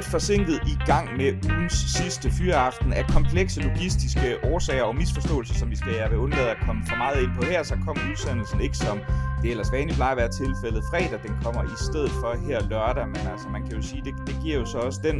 let forsinket i gang med ugens sidste fyreaften af komplekse logistiske årsager og misforståelser, som vi skal jeg vil undlade at komme for meget ind på her, så kom udsendelsen ikke som det ellers vanligt plejer at være tilfældet. Fredag, den kommer i stedet for her lørdag, men altså man kan jo sige, det, det giver jo så også den,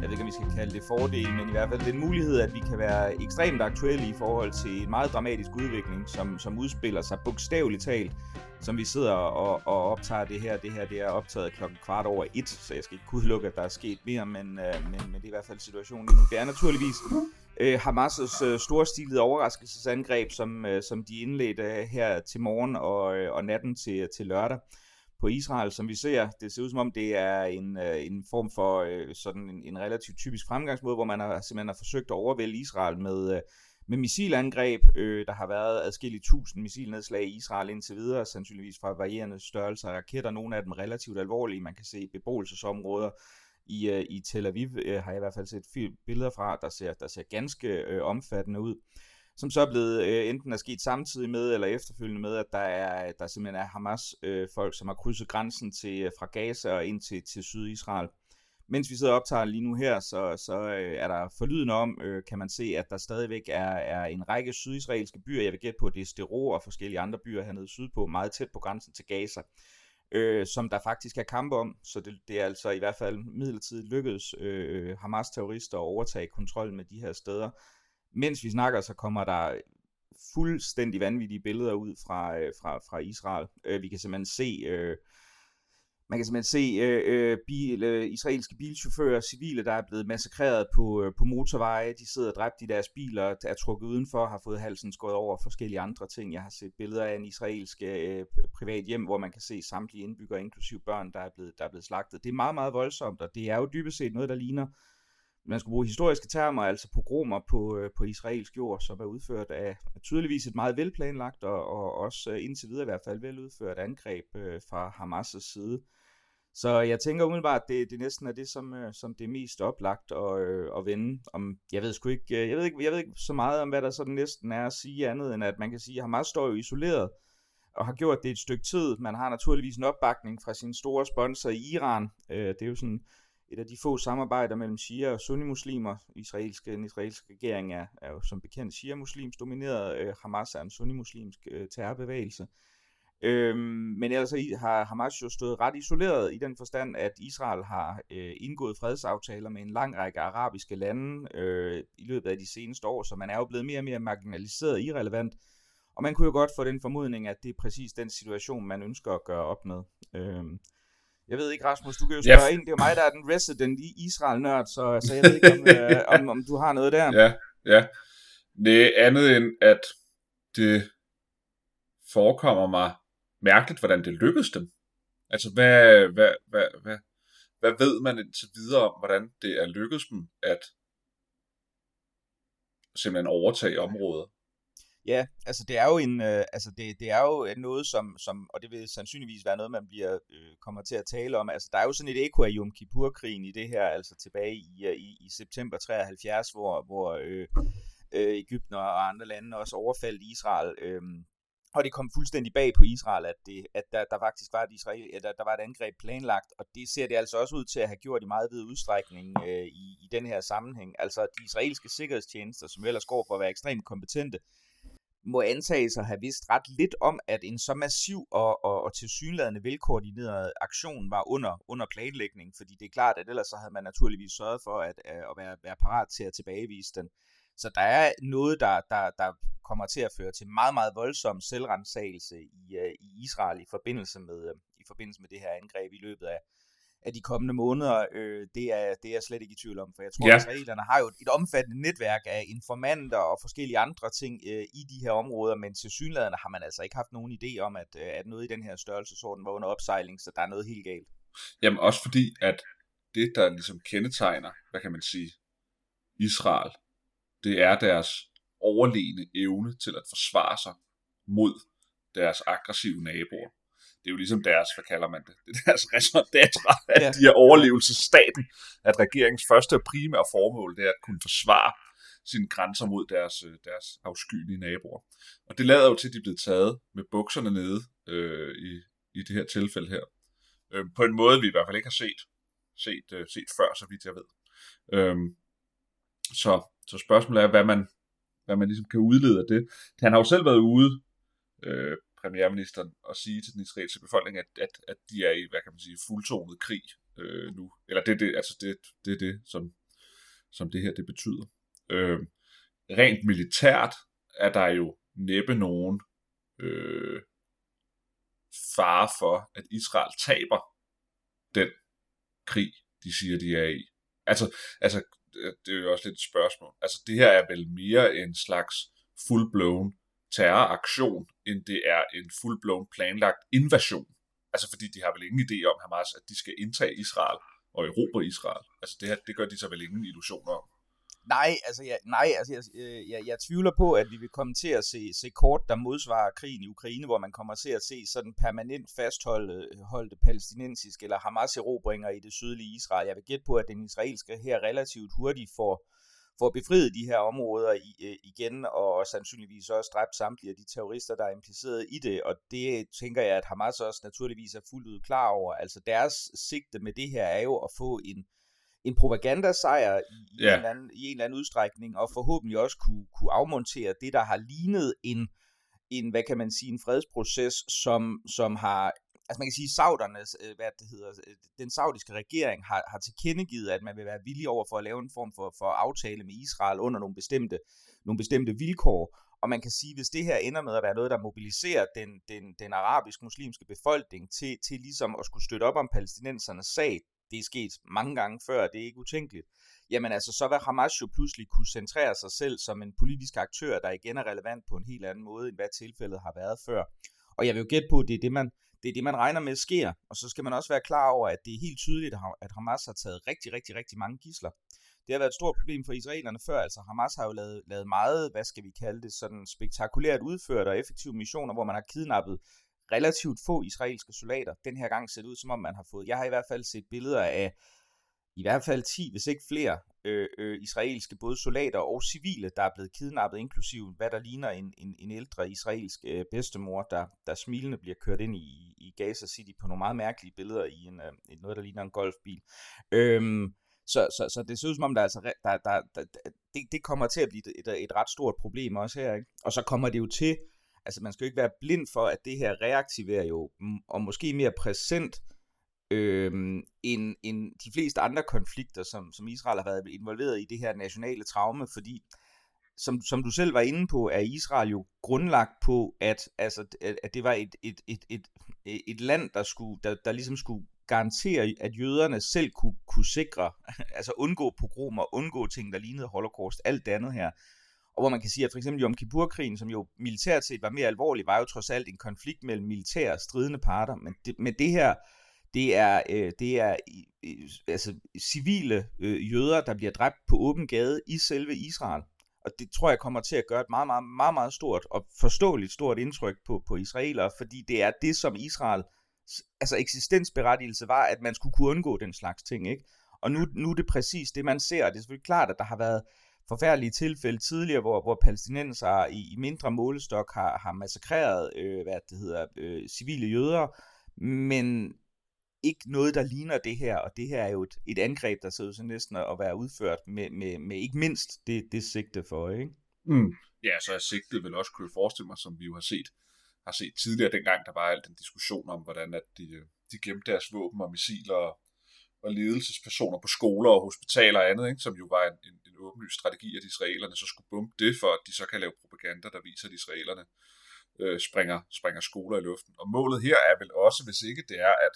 jeg ved ikke om vi skal kalde det fordel, men i hvert fald den mulighed, at vi kan være ekstremt aktuelle i forhold til en meget dramatisk udvikling, som, som udspiller sig bogstaveligt talt som vi sidder og, og optager det her. Det her det er optaget klokken kvart over et, så jeg skal ikke kunne lukke, at der er sket mere, men, øh, men, men det er i hvert fald situationen lige nu. Det er naturligvis øh, Hamas' øh, storstilede overraskelsesangreb, som, øh, som de indledte her til morgen og, øh, og natten til, til lørdag på Israel, som vi ser. Det ser ud som om, det er en, øh, en form for øh, sådan en, en relativt typisk fremgangsmåde, hvor man har, simpelthen har forsøgt at overvælde Israel med, øh, med missilangreb. Øh, der har været adskillige tusind missilnedslag i Israel indtil videre, sandsynligvis fra varierende størrelser af raketter, nogle af dem relativt alvorlige. Man kan se beboelsesområder i, øh, i Tel Aviv, øh, har jeg i hvert fald set billeder fra, der ser, der ser ganske øh, omfattende ud som så er blevet øh, enten er sket samtidig med eller efterfølgende med, at der er der simpelthen er Hamas øh, folk, som har krydset grænsen til øh, fra Gaza og ind til, til Syd-Israel. Mens vi sidder og optager lige nu her, så, så øh, er der forlyden om, øh, kan man se, at der stadigvæk er, er en række sydisraelske byer. Jeg vil gætte på, at det er Stero og forskellige andre byer hernede sydpå, meget tæt på grænsen til Gaza, øh, som der faktisk er kampe om. Så det, det er altså i hvert fald midlertidigt lykkedes øh, Hamas-terrorister at overtage kontrollen med de her steder. Mens vi snakker, så kommer der fuldstændig vanvittige billeder ud fra, øh, fra, fra Israel. Øh, vi kan simpelthen se... Øh, man kan simpelthen se øh, øh bil, øh, israelske bilchauffører, civile, der er blevet massakreret på, øh, på motorveje. De sidder dræbt i deres biler, er trukket udenfor, har fået halsen skåret over forskellige andre ting. Jeg har set billeder af en israelsk øh, privat hjem, hvor man kan se samtlige indbyggere, inklusive børn, der er, blevet, der er blevet slagtet. Det er meget, meget voldsomt, og det er jo dybest set noget, der ligner, man skulle bruge historiske termer, altså pogromer på, øh, på israelsk jord, som er udført af tydeligvis et meget velplanlagt og, og også øh, indtil videre i hvert fald veludført angreb øh, fra Hamas' side. Så jeg tænker umiddelbart, at det, det næsten er det, som, øh, som det er mest oplagt at, øh, at vende. Om, jeg, ved sgu ikke, jeg, ved ikke, jeg ved ikke så meget om, hvad der sådan næsten er at sige andet, end at man kan sige, at Hamas står jo isoleret og har gjort det et stykke tid. Man har naturligvis en opbakning fra sin store sponsor i Iran. det er jo sådan et af de få samarbejder mellem shia og sunni-muslimer. Israelske, den israelske regering er, er jo som bekendt shia-muslims domineret. Øh, Hamas er en sunni-muslimsk øh, terrorbevægelse. Øhm, men ellers har Hamas jo stået ret isoleret i den forstand, at Israel har øh, indgået fredsaftaler med en lang række arabiske lande øh, i løbet af de seneste år, så man er jo blevet mere og mere marginaliseret og irrelevant. Og man kunne jo godt få den formodning, at det er præcis den situation, man ønsker at gøre op med. Øhm, jeg ved ikke, Rasmus, du kan jo spørge ja. ind. Det er mig, der er den resident i Israel-nørd, så, så jeg ved ikke, om, øh, om, om du har noget der. Ja, ja. Det er andet end, at det forekommer mig mærkeligt, hvordan det lykkedes dem. Altså, hvad, hvad, hvad, hvad, hvad ved man indtil videre om, hvordan det er lykkedes dem at simpelthen overtage området? Ja, altså det er jo en, øh, altså det, det er jo noget som, som, og det vil sandsynligvis være noget man bliver øh, kommer til at tale om. Altså der er jo sådan et eko af Yom Kippur-krigen i det her, altså tilbage i, øh, i, i september 73, hvor hvor øh, øh, Ægypten og andre lande også overfaldt Israel. Øh, og det kom fuldstændig bag på Israel, at, det, at der, der faktisk var et, Israel, at der, der var et angreb planlagt, og det ser det altså også ud til at have gjort i meget vid udstrækning øh, i, i den her sammenhæng. Altså de israelske sikkerhedstjenester, som ellers går for at være ekstremt kompetente, må antages at have vidst ret lidt om, at en så massiv og, og, og tilsyneladende velkoordineret aktion var under, under planlægning, fordi det er klart, at ellers så havde man naturligvis sørget for at, øh, at være, være parat til at tilbagevise den. Så der er noget, der, der, der kommer til at føre til meget, meget voldsom selvrensagelse i, øh, i Israel i forbindelse med, øh, i forbindelse med det her angreb i løbet af, af de kommende måneder, øh, det, er, det er jeg slet ikke i tvivl om, for jeg tror, ja. at israelerne har jo et, omfattende netværk af informanter og forskellige andre ting øh, i de her områder, men til synlæderne har man altså ikke haft nogen idé om, at, øh, at noget i den her størrelsesorden var under opsejling, så der er noget helt galt. Jamen også fordi, at det, der ligesom kendetegner, hvad kan man sige, Israel, det er deres overlegne evne til at forsvare sig mod deres aggressive naboer. Det er jo ligesom deres, hvad kalder man det, det er deres raison d'être, at ja. de er overlevelsesstaten, at regeringens første og primære formål, det er at kunne forsvare sine grænser mod deres, øh, deres afskyelige naboer. Og det lader jo til, at de er blevet taget med bukserne nede øh, i, i det her tilfælde her. Øh, på en måde, vi i hvert fald ikke har set, set, øh, set før, så vidt jeg ved. Øh, så, så spørgsmålet er, hvad man, hvad man ligesom kan udlede af det. Han har jo selv været ude, øh, premierministeren, og sige til den israelske befolkning, at, at, at de er i, hvad kan man sige, fuldtonet krig øh, nu. Eller det, det, altså det, det er det, som, som det her det betyder. Øh, rent militært er der jo næppe nogen øh, fare for, at Israel taber den krig, de siger, de er i. Altså, altså det er jo også lidt et spørgsmål. Altså, det her er vel mere en slags full-blown terroraktion, end det er en fullblown planlagt invasion. Altså, fordi de har vel ingen idé om Hamas, at de skal indtage Israel og erobre Israel. Altså, det her, det gør de så vel ingen illusioner om. Nej, altså, jeg, nej, altså jeg, øh, jeg, jeg tvivler på, at vi vil komme til at se, se kort, der modsvarer krigen i Ukraine, hvor man kommer til at se sådan permanent fastholdte palæstinensiske eller Hamas-erobringer i det sydlige Israel. Jeg vil gætte på, at den israelske her relativt hurtigt får, får befriet de her områder i, øh, igen, og sandsynligvis også dræbt samtlige af de terrorister, der er impliceret i det, og det tænker jeg, at Hamas også naturligvis er fuldt ud klar over. Altså deres sigte med det her er jo at få en en propagandasejr i, yeah. en eller anden, i en eller anden udstrækning, og forhåbentlig også kunne, kunne afmontere det, der har lignet en, en, hvad kan man sige, en fredsproces, som, som har, altså man kan sige, saudernes, øh, hvad det hedder, øh, den saudiske regering har, har tilkendegivet, at man vil være villig over for at lave en form for, for aftale med Israel under nogle bestemte, nogle bestemte vilkår, og man kan sige, hvis det her ender med at være noget, der mobiliserer den, den, den arabisk-muslimske befolkning til, til ligesom at skulle støtte op om palæstinensernes sag, det er sket mange gange før, det er ikke utænkeligt, jamen altså, så vil Hamas jo pludselig kunne centrere sig selv som en politisk aktør, der igen er relevant på en helt anden måde, end hvad tilfældet har været før. Og jeg vil jo gætte på, at det er det, man, det er det, man regner med sker. Og så skal man også være klar over, at det er helt tydeligt, at Hamas har taget rigtig, rigtig, rigtig mange gisler. Det har været et stort problem for israelerne før, altså Hamas har jo lavet, lavet meget, hvad skal vi kalde det, sådan spektakulært udført og effektive missioner, hvor man har kidnappet relativt få israelske soldater. Den her gang ser det ud, som om man har fået, jeg har i hvert fald set billeder af i hvert fald 10, hvis ikke flere, øh, øh, israelske både soldater og civile, der er blevet kidnappet, inklusive hvad der ligner en, en, en ældre israelsk øh, bedstemor, der, der smilende bliver kørt ind i, i Gaza City på nogle meget mærkelige billeder i en, øh, noget, der ligner en golfbil. Øhm, så, så, så det ser ud som om, der altså, der, der, der, det, det kommer til at blive et, et, et ret stort problem også her. Ikke? Og så kommer det jo til, altså man skal jo ikke være blind for, at det her reaktiverer jo, mm, og måske mere præsent, øh, Øhm, end, end de fleste andre konflikter, som, som Israel har været involveret i det her nationale traume, fordi som, som du selv var inde på, er Israel jo grundlagt på, at, altså, at det var et, et, et, et, et land, der, skulle, der, der ligesom skulle garantere, at jøderne selv kunne, kunne sikre, altså undgå pogromer, undgå ting, der lignede holocaust, alt det andet her. Og hvor man kan sige, at for eksempel Yom Kippur-krigen, som jo militært set var mere alvorlig, var jo trods alt en konflikt mellem militære stridende parter. Men det, med det her, det er, øh, det er øh, altså, civile øh, jøder, der bliver dræbt på åben gade i selve Israel. Og det tror jeg kommer til at gøre et meget, meget, meget, meget stort og forståeligt stort indtryk på, på israelere, fordi det er det, som Israel, altså eksistensberettigelse var, at man skulle kunne undgå den slags ting, ikke? Og nu, nu er det præcis det, man ser. Det er selvfølgelig klart, at der har været forfærdelige tilfælde tidligere, hvor, hvor palæstinenser i, i mindre målestok har, har massakreret øh, hvad det hedder, øh, civile jøder, men ikke noget, der ligner det her, og det her er jo et, et angreb, der ser ud til næsten at være udført med, med, med ikke mindst det, det sigte for, ikke? Mm. Ja, så er sigtet vel også, kunne jeg forestille mig, som vi jo har set, har set tidligere, dengang der var al den diskussion om, hvordan at de, de gemte deres våben og missiler og, og ledelsespersoner på skoler og hospitaler og andet, ikke? som jo var en, en, en åbenlyst strategi, at israelerne så skulle bombe det, for at de så kan lave propaganda, der viser, at israelerne øh, springer, springer skoler i luften. Og målet her er vel også, hvis ikke det er at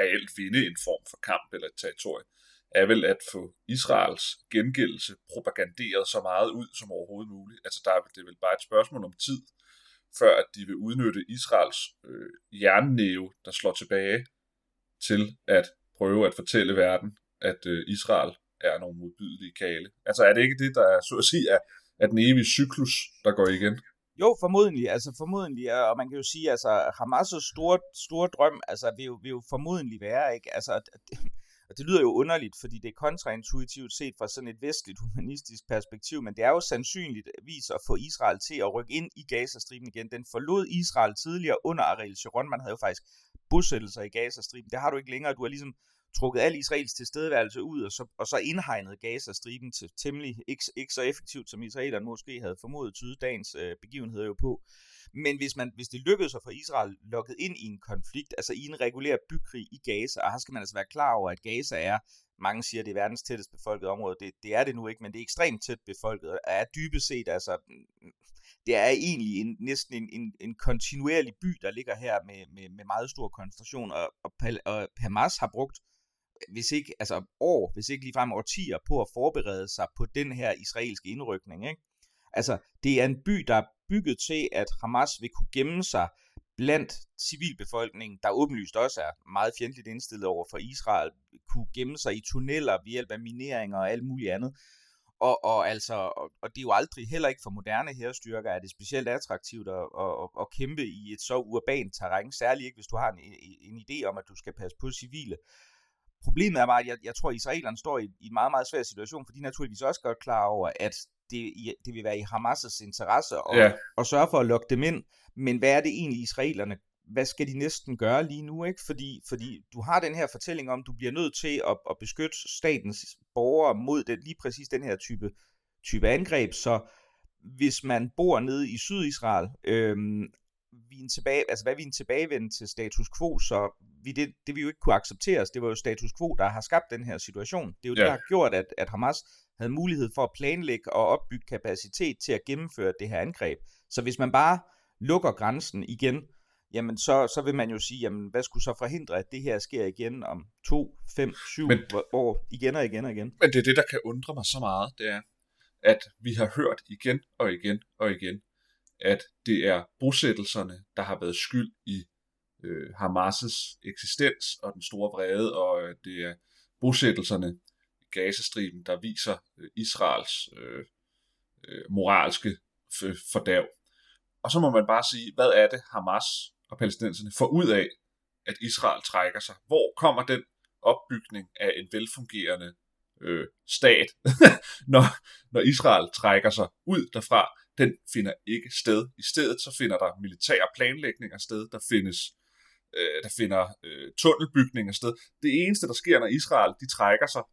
reelt vinde en form for kamp eller et territorie, er vel at få Israels gengældelse propaganderet så meget ud som overhovedet muligt. Altså der er det vel bare et spørgsmål om tid, før at de vil udnytte Israels øh, jernnæve, der slår tilbage til at prøve at fortælle verden, at øh, Israel er nogle modbydelige kale. Altså er det ikke det, der er, så at sige, er, er den evige cyklus, der går igen? Jo, formodentlig, altså formodentlig, og man kan jo sige, altså Hamas' store, store drøm, altså vil jo, vil jo formodentlig være, ikke, altså, og det lyder jo underligt, fordi det er kontraintuitivt set fra sådan et vestligt humanistisk perspektiv, men det er jo sandsynligt vis at få Israel til at rykke ind i Gazastriben igen. Den forlod Israel tidligere under Ariel Sharon. Man havde jo faktisk bosættelser i Gazastriben. Det har du ikke længere. Du har ligesom trukket al Israels tilstedeværelse ud, og så, og så indhegnet Gaza-striben til temmelig ikke, ikke så effektivt, som israelerne måske havde formodet tyde dagens øh, begivenheder jo på. Men hvis, man, hvis det lykkedes at få Israel lukket ind i en konflikt, altså i en regulær bykrig i Gaza, og her skal man altså være klar over, at Gaza er, mange siger, det er verdens tættest befolkede område, det, det er det nu ikke, men det er ekstremt tæt befolket, og er dybest set, altså, det er egentlig en, næsten en, en, en kontinuerlig by, der ligger her med, med, med meget stor koncentration, og, og, og Hamas har brugt hvis ikke altså år, hvis ikke ligefrem årtier på at forberede sig på den her israelske indrykning. Ikke? Altså, det er en by, der er bygget til, at Hamas vil kunne gemme sig blandt civilbefolkningen, der åbenlyst også er meget fjendtligt indstillet over for Israel, kunne gemme sig i tunneller ved hjælp af mineringer og alt muligt andet. Og, og, altså, og, og det er jo aldrig, heller ikke for moderne herrestyrker, er det specielt attraktivt at, at, at kæmpe i et så urbant terræn, særligt ikke hvis du har en, en idé om, at du skal passe på civile. Problemet er bare, at jeg, jeg tror, at israelerne står i, i en meget, meget svær situation, for de er naturligvis også godt klar over, at det, det vil være i Hamas' interesse at, ja. at sørge for at lukke dem ind. Men hvad er det egentlig, israelerne hvad skal de næsten gøre lige nu, ikke? Fordi, fordi du har den her fortælling om, du bliver nødt til at, at beskytte statens borgere mod det, lige præcis den her type, type angreb, så hvis man bor nede i Sydisrael, øhm, vi en tilbage, altså hvad vi en tilbagevend til status quo, så vi det, det vi jo ikke kunne accepteres. Det var jo status quo, der har skabt den her situation. Det er jo ja. det, der har gjort, at, at Hamas havde mulighed for at planlægge og opbygge kapacitet til at gennemføre det her angreb. Så hvis man bare lukker grænsen igen, jamen så, så vil man jo sige, jamen hvad skulle så forhindre, at det her sker igen om to, fem, syv men, år, igen og igen og igen. Men det er det, der kan undre mig så meget, det er, at vi har hørt igen og igen og igen, at det er bosættelserne, der har været skyld i øh, Hamas' eksistens og den store vrede, og øh, det er bosættelserne i Gazastriben, der viser øh, Israels øh, øh, moralske fordærv. Og så må man bare sige, hvad er det Hamas og palæstinenserne får ud af, at Israel trækker sig? Hvor kommer den opbygning af en velfungerende øh, stat, når, når Israel trækker sig ud derfra, den finder ikke sted. I stedet så finder der militære planlægninger sted, der findes øh, der finder øh, tunnelbygninger sted. Det eneste, der sker, når Israel de trækker sig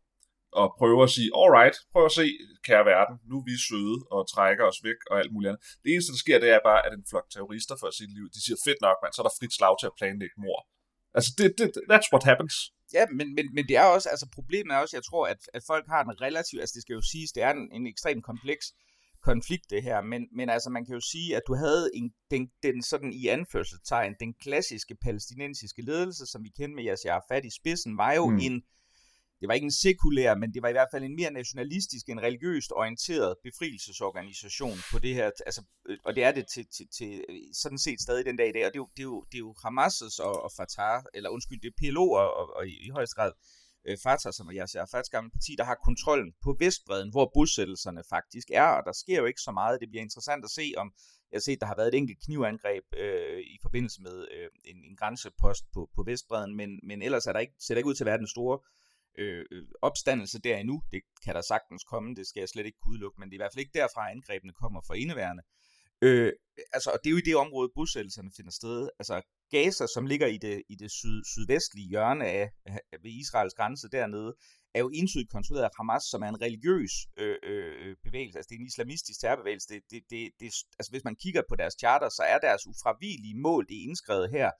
og prøver at sige, alright, prøv at se, kære verden, nu er vi søde og trækker os væk og alt muligt andet. Det eneste, der sker, det er bare, at en flok terrorister for sit liv, de siger, fedt nok, mand, så er der frit slag til at planlægge mor. Altså, det, det, that's what happens. Ja, men, men, men det er også, altså problemet er også, jeg tror, at, at folk har en relativ, altså det skal jo siges, det er en, en ekstremt kompleks konflikt, det her. Men, men altså, man kan jo sige, at du havde en, den, den sådan i anførselstegn, den klassiske palæstinensiske ledelse, som vi kender med Yasser Arafat i spidsen, var jo mm. en, det var ikke en sekulær, men det var i hvert fald en mere nationalistisk, en religiøst orienteret befrielsesorganisation på det her, altså, øh, og det er det til, til, til sådan set stadig den dag i dag, og det er jo, det er jo, det er jo Hamas' og, og Fatah, eller undskyld, det er PLO og, og, og i, i højeste grad øh, Fatah, som jeg ser Fatahs gamle parti, der har kontrollen på Vestbreden, hvor bosættelserne faktisk er, og der sker jo ikke så meget. Det bliver interessant at se, om jeg har set, der har været et enkelt knivangreb øh, i forbindelse med øh, en, en grænsepost på, på Vestbreden, men, men ellers er der ikke, ser der ikke ud til at være den store øh, øh opstandelse der endnu. Det kan der sagtens komme, det skal jeg slet ikke kunne udelukke, men det er i hvert fald ikke derfra, angrebene kommer for indeværende. Øh, altså, og det er jo i det område, bosættelserne finder sted. Altså, Gaza, som ligger i det, i det syd, sydvestlige hjørne af, ved Israels grænse dernede, er jo entydigt kontrolleret af Hamas, som er en religiøs øh, øh, bevægelse. Altså, det er en islamistisk terrorbevægelse. Det, det, det, det, altså, hvis man kigger på deres charter, så er deres ufravigelige mål, det er indskrevet her,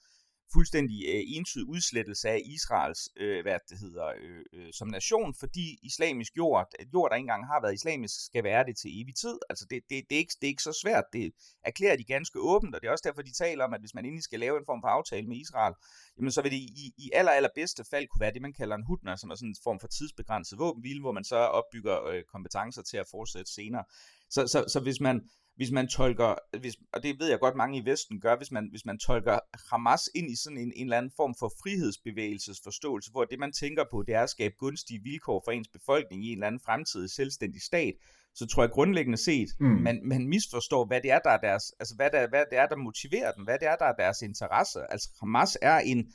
fuldstændig øh, entydig udslettelse af Israels, øh, hvad det hedder, øh, øh, som nation, fordi islamisk jord, jord, der ikke engang har været islamisk, skal være det til evig tid. Altså det, det, det, er ikke, det er ikke så svært. Det erklærer de ganske åbent, og det er også derfor, de taler om, at hvis man endelig skal lave en form for aftale med Israel, jamen så vil det i, i aller, aller bedste fald kunne være det, man kalder en hudner, som er sådan en form for tidsbegrænset våbenhvile, hvor man så opbygger øh, kompetencer til at fortsætte senere. Så, så, så hvis man hvis man tolker, hvis, og det ved jeg godt mange i Vesten gør, hvis man, hvis man tolker Hamas ind i sådan en, en eller anden form for frihedsbevægelsesforståelse, hvor det man tænker på, det er at skabe gunstige vilkår for ens befolkning i en eller anden fremtidig selvstændig stat, så tror jeg grundlæggende set, mm. man, man misforstår, hvad det er, der er deres, altså hvad, der, hvad det er, der motiverer dem, hvad det er, der er deres interesse. Altså Hamas er en,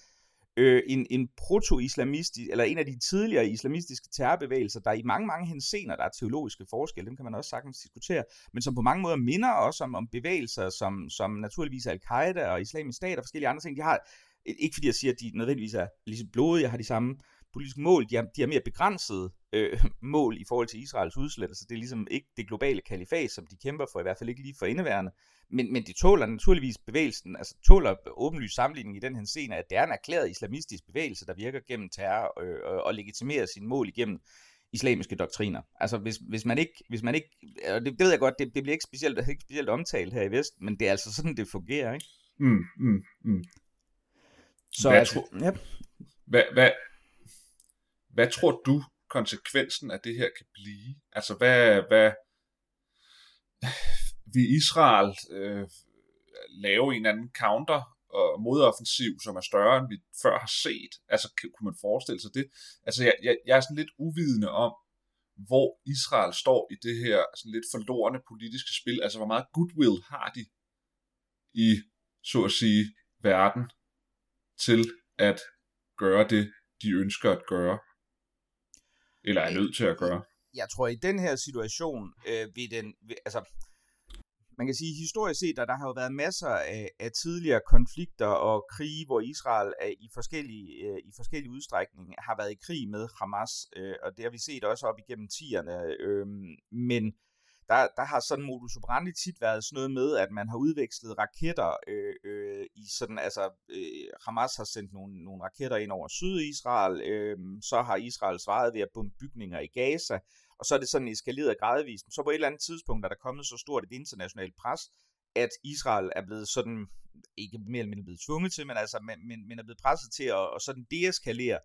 øh, en, en proto-islamistisk, eller en af de tidligere islamistiske terrorbevægelser, der i mange, mange hensener, der er teologiske forskelle, dem kan man også sagtens diskutere, men som på mange måder minder også om, om bevægelser, som, som naturligvis Al-Qaida og islamisk stat og forskellige andre ting. De har, ikke fordi jeg siger, at de nødvendigvis er lige blodige, jeg har de samme politiske mål, de har, de er mere begrænsede øh, mål i forhold til Israels udslettelse. Det er ligesom ikke det globale kalifat, som de kæmper for, i hvert fald ikke lige for indeværende. Men, men de tåler naturligvis bevægelsen, altså tåler åbenlyst sammenligning i den her scene, at det er en erklæret islamistisk bevægelse, der virker gennem terror øh, og, og legitimerer sine mål igennem islamiske doktriner. Altså hvis, hvis man ikke, hvis man ikke det, det ved jeg godt, det, det bliver ikke specielt, ikke specielt omtalt her i Vest, men det er altså sådan, det fungerer, ikke? Mm, mm, mm. Så hvad, altså, tro, ja. hvad, hvad, hvad tror du, konsekvensen af det her kan blive? Altså, hvad, hvad vil Israel øh, lave en anden counter og modoffensiv, som er større, end vi før har set? Altså, kunne man forestille sig det? Altså, jeg, jeg, jeg er sådan lidt uvidende om, hvor Israel står i det her sådan lidt forlorende politiske spil. Altså, hvor meget goodwill har de i, så at sige, verden til at gøre det, de ønsker at gøre? Eller er nødt til at gøre? Jeg tror, i den her situation, øh, vil den, vil, altså, man kan sige, historisk set, at der har jo været masser af, af tidligere konflikter og krige, hvor Israel er i forskellige, øh, i forskellige udstrækning har været i krig med Hamas, øh, og det har vi set også op igennem tierne. Øh, men der, der har sådan modus operandi tit været sådan noget med, at man har udvekslet raketter øh, øh, i sådan, altså øh, Hamas har sendt nogle, nogle raketter ind over Sydisrael, øh, så har Israel svaret ved at bombe bygninger i Gaza, og så er det sådan eskaleret gradvist. Så på et eller andet tidspunkt er der kommet så stort et internationalt pres, at Israel er blevet sådan, ikke mere eller mindre blevet tvunget til, men, altså, men, men, men er blevet presset til at, at sådan deeskalere,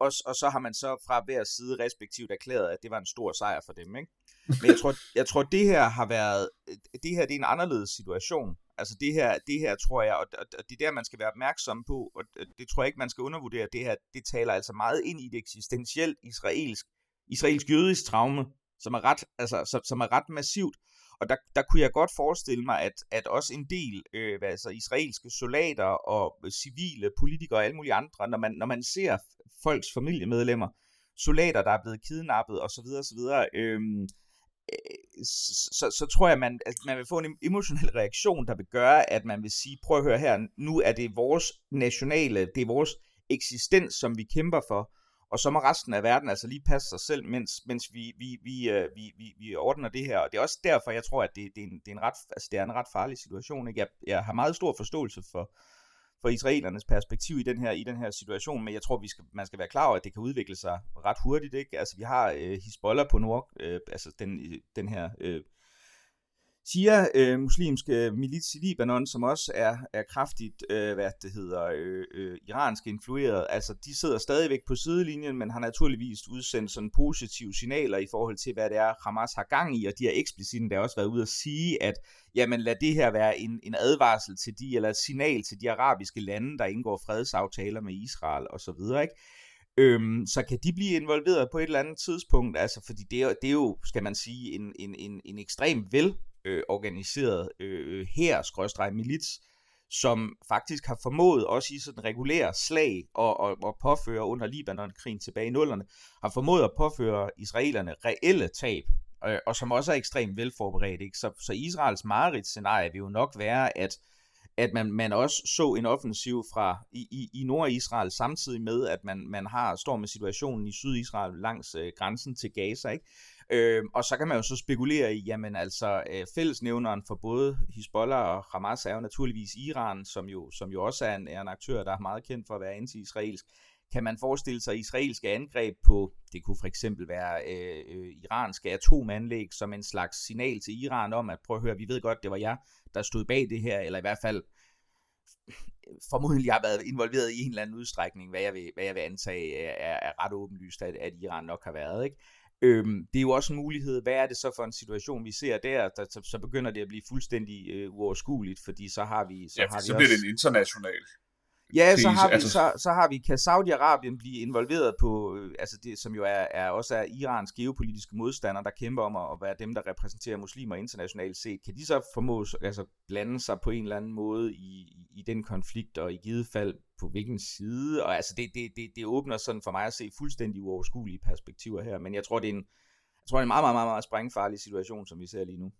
og, og så har man så fra hver side respektivt erklæret, at det var en stor sejr for dem. Ikke? Men jeg tror, jeg tror, det her har været, øh, det her det er en anderledes situation. Altså det her, det her tror jeg, og, og det er der, man skal være opmærksom på, og det tror jeg ikke, man skal undervurdere. Det her, det taler altså meget ind i det eksistentielt israelsk, israelsk-jødisk traume, som er ret, altså, som, som er ret massivt. Og der, der kunne jeg godt forestille mig, at, at også en del øh, hvad altså, israelske soldater og civile politikere og alle mulige andre, når man, når man ser folks familiemedlemmer, soldater, der er blevet kidnappet osv., osv., øhm, øh, så, så så tror jeg, man, at man vil få en emotionel reaktion, der vil gøre, at man vil sige, prøv at høre her, nu er det vores nationale, det er vores eksistens, som vi kæmper for, og så må resten af verden altså lige passe sig selv, mens, mens vi, vi, vi, øh, vi, vi, vi ordner det her. Og det er også derfor, jeg tror, at det, det, er, en, det, er, en ret, altså det er en ret farlig situation. Ikke? Jeg, jeg har meget stor forståelse for, for israelernes perspektiv i den her i den her situation, men jeg tror vi skal man skal være klar over at det kan udvikle sig ret hurtigt, ikke? Altså vi har øh, Hezbollah på nord, øh, altså den øh, den her øh, siger øh, muslimske milits i Libanon, som også er, er kraftigt, øh, hvad det hedder, øh, øh, iransk influeret. Altså, de sidder stadigvæk på sidelinjen, men har naturligvis udsendt sådan positive signaler i forhold til, hvad det er, Hamas har gang i, og de har eksplicit der også været ude at sige, at jamen, lad det her være en, en advarsel til de, eller et signal til de arabiske lande, der indgår fredsaftaler med Israel og så videre, ikke? Øhm, så kan de blive involveret på et eller andet tidspunkt, altså fordi det er, det er jo, skal man sige, en, en, en, en ekstrem vel øh, organiseret øh, her milits, som faktisk har formået, også i sådan regulære slag og, og, og påføre under Libanon-krigen tilbage i nullerne, har formået at påføre israelerne reelle tab, øh, og som også er ekstremt velforberedt. Ikke? Så, så Israels mareridt-scenarie vil jo nok være, at at man, man også så en offensiv fra i, i, i Nord-Israel, samtidig med, at man, man har står med situationen i Syd-Israel langs øh, grænsen til Gaza. Ikke? Øh, og så kan man jo så spekulere i, jamen altså øh, fællesnævneren for både Hezbollah og Hamas er jo naturligvis Iran, som jo, som jo også er en, er en aktør, der er meget kendt for at være anti-israelsk. Kan man forestille sig israelske angreb på, det kunne for eksempel være øh, øh, iranske atomanlæg, som en slags signal til Iran om, at prøv at høre, vi ved godt, det var jeg, der stod bag det her, eller i hvert fald formodentlig har været involveret i en eller anden udstrækning, hvad jeg vil, hvad jeg vil antage er, er ret åbenlyst, at, at Iran nok har været. Ikke? Øhm, det er jo også en mulighed. Hvad er det så for en situation, vi ser der? der så, så begynder det at blive fuldstændig øh, uoverskueligt, fordi så har vi... Så ja, har så vi bliver også... det en international Ja, så har, vi, altså, så, så har vi, kan Saudi-Arabien blive involveret på, øh, altså det, som jo er, er også er Irans geopolitiske modstander, der kæmper om at være dem, der repræsenterer muslimer internationalt set. Kan de så formå altså blande sig på en eller anden måde i, i den konflikt, og i givet fald på hvilken side? Og altså det, det, det, det åbner sådan for mig at se fuldstændig uoverskuelige perspektiver her, men jeg tror, det er en, jeg tror, det er en meget, meget, meget, meget sprængfarlig situation, som vi ser lige nu.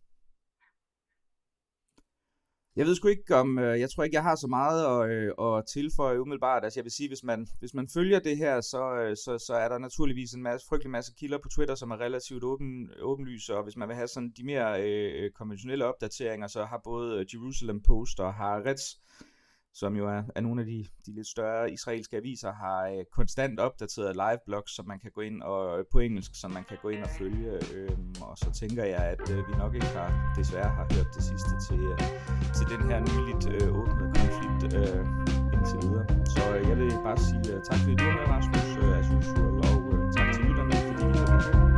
Jeg ved sgu ikke om, øh, jeg tror ikke, jeg har så meget at, øh, at tilføje umiddelbart. Altså jeg vil sige, hvis man, hvis man følger det her, så, øh, så, så er der naturligvis en masse, frygtelig masse kilder på Twitter, som er relativt åben, åbenlyse, og hvis man vil have sådan de mere øh, konventionelle opdateringer, så har både Jerusalem Post og Haaretz som jo er, er nogle af de, de lidt større israelske aviser, har øh, konstant opdateret liveblogs, som man kan gå ind og øh, på engelsk, som man kan gå ind og følge. Øh, og så tænker jeg, at øh, vi nok ikke har desværre har hørt det sidste til, øh, til den her nyligt øh, åbnede konflikt øh, indtil videre. Så øh, jeg vil bare sige øh, tak fordi du var med, Rasmus, øh, as usual, og øh, tak til lytterne, fordi I lyttede.